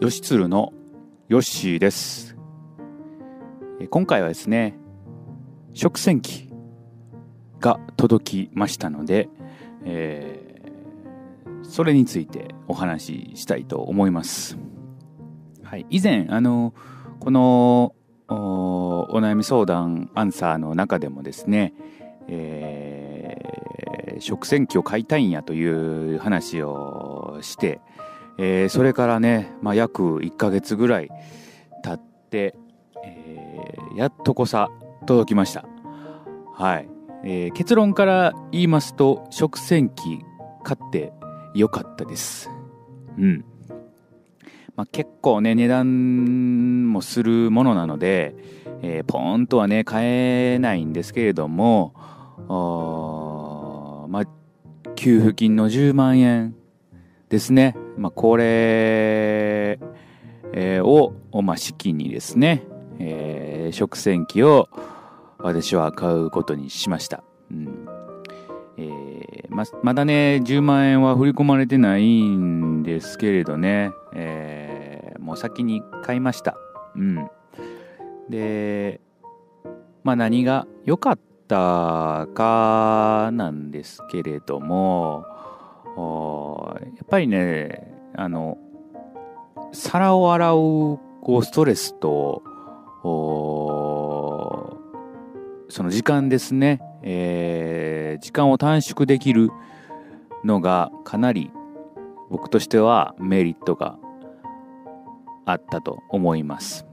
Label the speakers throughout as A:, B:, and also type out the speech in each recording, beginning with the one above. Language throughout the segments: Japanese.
A: よしつるのヨッシーです。え今回はですね、食洗機が届きましたので、えーそれについてお話ししたいと思います。はい、以前、あの、このおお悩み相談アンサーの中でもですね、えー食洗機を買いたいんやという話をして、えーそれからね、まあ、約1ヶ月ぐらい経って、えーやっとこさ届きました。はい。えー結論から言いますと、食洗機買ってよかったです。うん。まあ、結構ね、値段もするものなので、えーポーンとはね、買えないんですけれども、まあ、給付金の10万円ですね。まあ、これ、を、まあ、資金にですね、えー食洗機を私は買うことにしました。うんえーままだね、10万円は振り込まれてないんですけれどね、えーもう先に買いました。うん。で、まあ何が良かったかなんですけれども、やっぱりね、あの、皿を洗うこうストレスと、その時間ですね、えー時間を短縮できるのがかなり僕としてはメリットがあったと思います。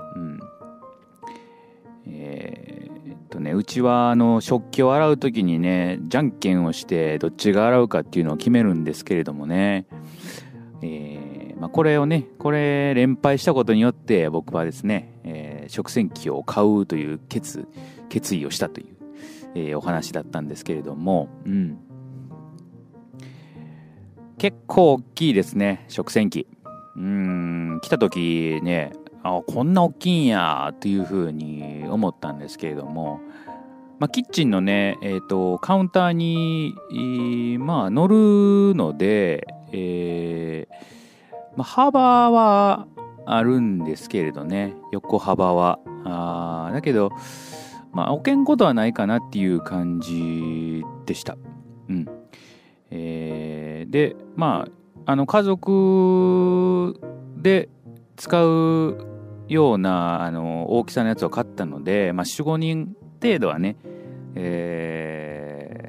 A: うちはあの食器を洗う時にねじゃんけんをしてどっちが洗うかっていうのを決めるんですけれどもね、えーまあ、これをねこれ連敗したことによって僕はですね、えー食洗機を買うという決決意をしたという、えーお話だったんですけれども、うん、結構大きいですね食洗機。うん来た時ねあこんな大きいんやっていうふうに思ったんですけれども、まあ、キッチンのね、えー、とカウンターに、まあ、乗るので、えーまあ、幅はあるんですけれどね。横幅は。あだけど、まあ、置けんことはないかなっていう感じでした。うん。えーでまああの家族で使うようなあの大きさのやつを買ったので、まあ、45人程度はね、えー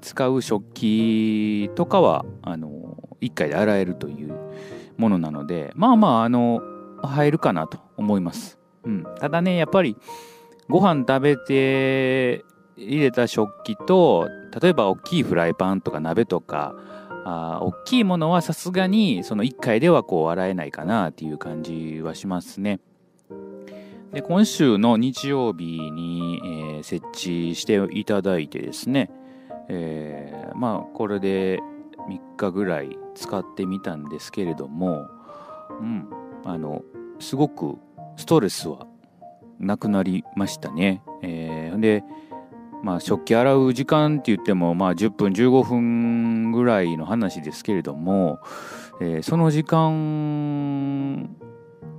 A: 使う食器とかはあの1回で洗えるというものなのでまあまああの入るかなと思います、うん、ただねやっぱりご飯食べて入れた食器と例えば大きいフライパンとか鍋とかあ大きいものはさすがにその1回ではこう洗えないかなっていう感じはしますね。で今週の日曜日に、えー設置していただいてですね、えーまあこれで3日ぐらい使ってみたんですけれども、うん、あのすごくストレスはなくなりましたね。えーでまあ、食器洗う時間って言っても、まあ、10分15分ぐらいの話ですけれども、えーその時間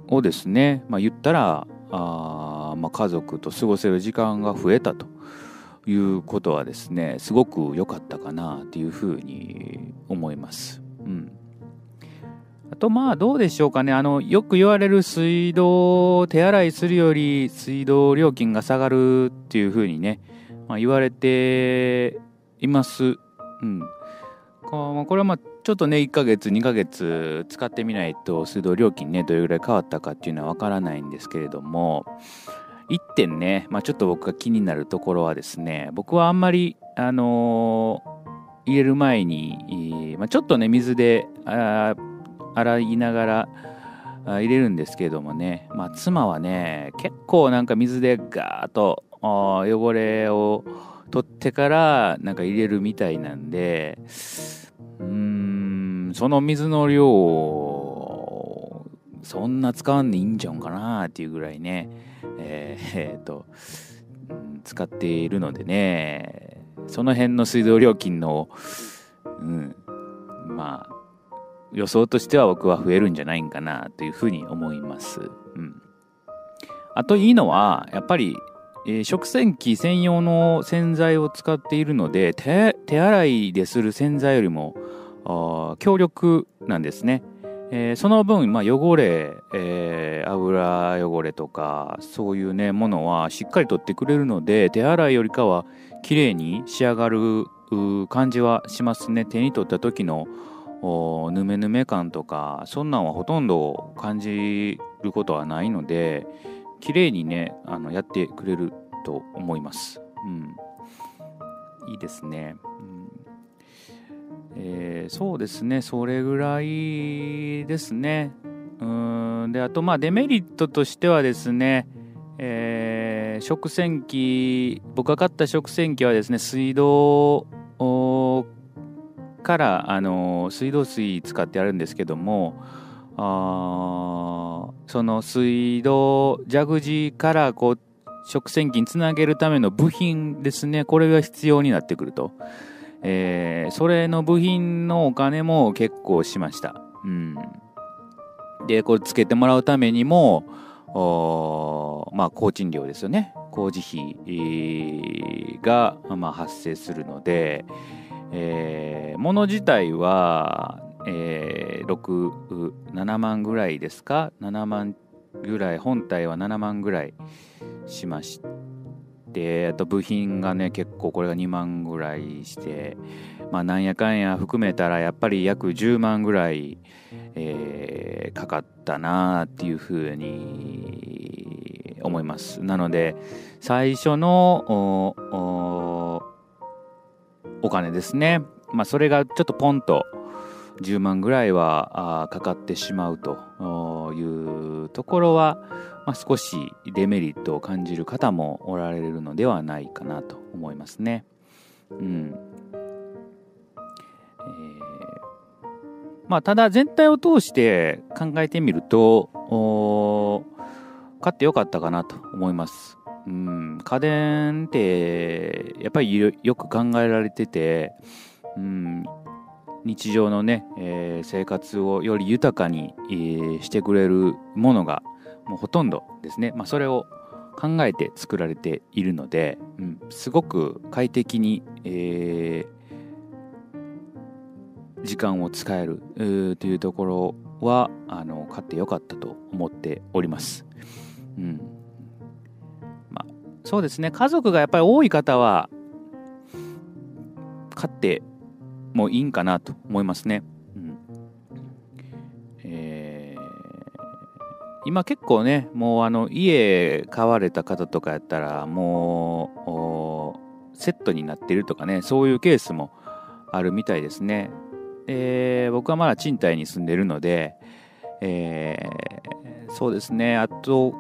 A: をですね、まあ、言ったらあ、まあ、家族と過ごせる時間が増えたということはですねすごく良かったかなっていうふうに思います。うんあとまあどうでしょうかねあのよく言われる水道手洗いするより水道料金が下がるっていうふうにね、まあ、言われています。うん、これはまあちょっとね1ヶ月2ヶ月使ってみないと水道料金ねどれぐらい変わったかっていうのはわからないんですけれども1点ね、まあ、ちょっと僕が気になるところはですね僕はあんまりあのー入れる前に、まあ、ちょっとね水で洗いながら入れるんですけれどもね、まあ、妻はね結構なんか水でガーッと汚れを取ってからなんか入れるみたいなんでうんその水の量をそんな使わんでいいんじゃんかなっていうぐらいねえーえーと使っているのでねその辺の水道料金の、うん、まあ予想としては僕は増えるんじゃないんかなというふうに思います。うん。あといいのは、やっぱり、えー、食洗機専用の洗剤を使っているので、手洗いでする洗剤よりも、強力なんですね。えー、その分、まあ、汚れ、えー、油汚れとか、そういうね、ものはしっかり取ってくれるので、手洗いよりかは綺麗に仕上がる感じはしますね。手に取った時のぬめぬめ感とか、そんなんはほとんど感じることはないので、綺麗にね、あのやってくれると思います。うん。いいですね。うんえー、そうですね、それぐらいですね。うんであと、まあ、デメリットとしてはですね、えー、食洗機、僕が買った食洗機はですね、水道から、あの水道水使ってやるんですけども、あその水道、蛇口からこう食洗機につなげるための部品ですね、これが必要になってくると。えー、それの部品のお金も結構しました。うん。で、これつけてもらうためにも、まあ、工賃料ですよね。工事費が、まあ、発生するので、えー、物自体は、えー、6、7万ぐらいですか ?7 万ぐらい、本体は7万ぐらいしましであと部品がね結構これが2万ぐらいしてまあなんやかんや含めたらやっぱり約10万ぐらい、えー、かかったなっていうふうに思いますなので最初のお金ですねまあそれがちょっとポンと10万ぐらいはかかってしまうというところはまあ、少しデメリットを感じる方もおられるのではないかなと思いますね。うんえー、まあ、ただ全体を通して考えてみると買ってよかったかなと思います。うん、家電ってやっぱりよく考えられてて、うん、日常のね、えー、生活をより豊かに、えー、してくれるものがもうほとんどですね、まあ、それを考えて作られているので、うん、すごく快適に、えー、時間を使えるというところはあの買ってよかったと思っております。うん。まあ、そうですね。家族がやっぱり多い方は買ってもいいんかなと思いますね。うん今結構ね、もうあの家買われた方とかやったら、もうセットになってるとかね、そういうケースもあるみたいですね。えー、僕はまだ賃貸に住んでるので、えー、そうですね、あと、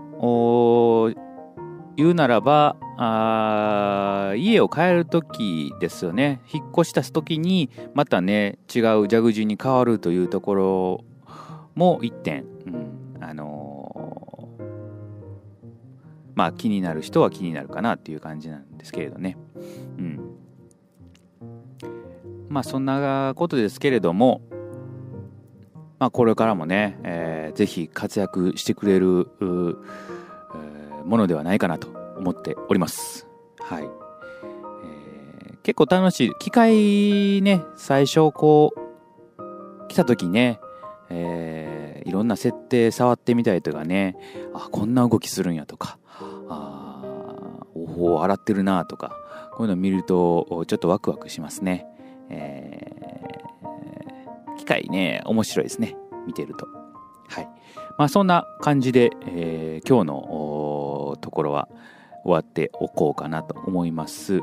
A: 言うならば、あ家を変えるときですよね。引っ越したときに、またね、違う蛇口に変わるというところも一点、うん、あのまあ気になる人は気になるかなっていう感じなんですけれどね。うん。まあそんなことですけれども、まあこれからもね、えー、ぜひ活躍してくれる、ものではないかなと思っております。はい。えー、結構楽しい。機械ね、最初こう、来た時ね、えー、いろんな設定触ってみたりとかね、あ、こんな動きするんやとか、あおお洗ってるなとかこういうの見るとちょっとワクワクしますね、えー、機械ね面白いですね見てるとはいまあそんな感じで、えー、今日のところは終わっておこうかなと思います。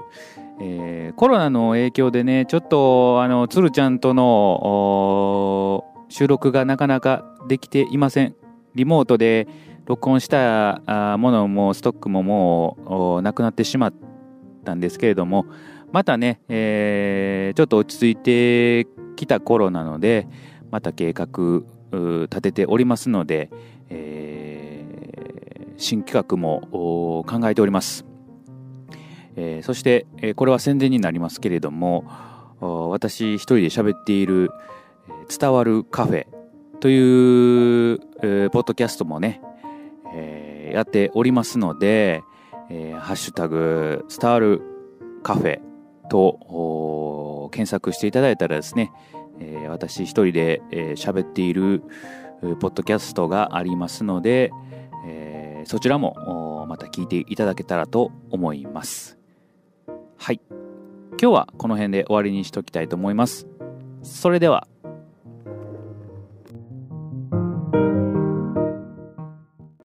A: えー、コロナの影響でね、ちょっと、あの、つるちゃんとの収録がなかなかできていません。リモートで、録音したものもストックももうなくなってしまったんですけれども、またね、えー、ちょっと落ち着いてきた頃なので、また計画立てておりますので、えー、新企画も考えております。えー、そして、えこれは宣伝になりますけれども、私一人で喋っている、伝わるカフェという、えーポッドキャストもね、えーやっておりますので、えーハッシュタグ、伝わるカフェと検索していただいたらですね、えー私一人でえー喋、っているポッドキャストがありますので、そちらもまた聞いていただけたらと思います。はい。今日はこの辺で終わりにしときたいと思います。それでは。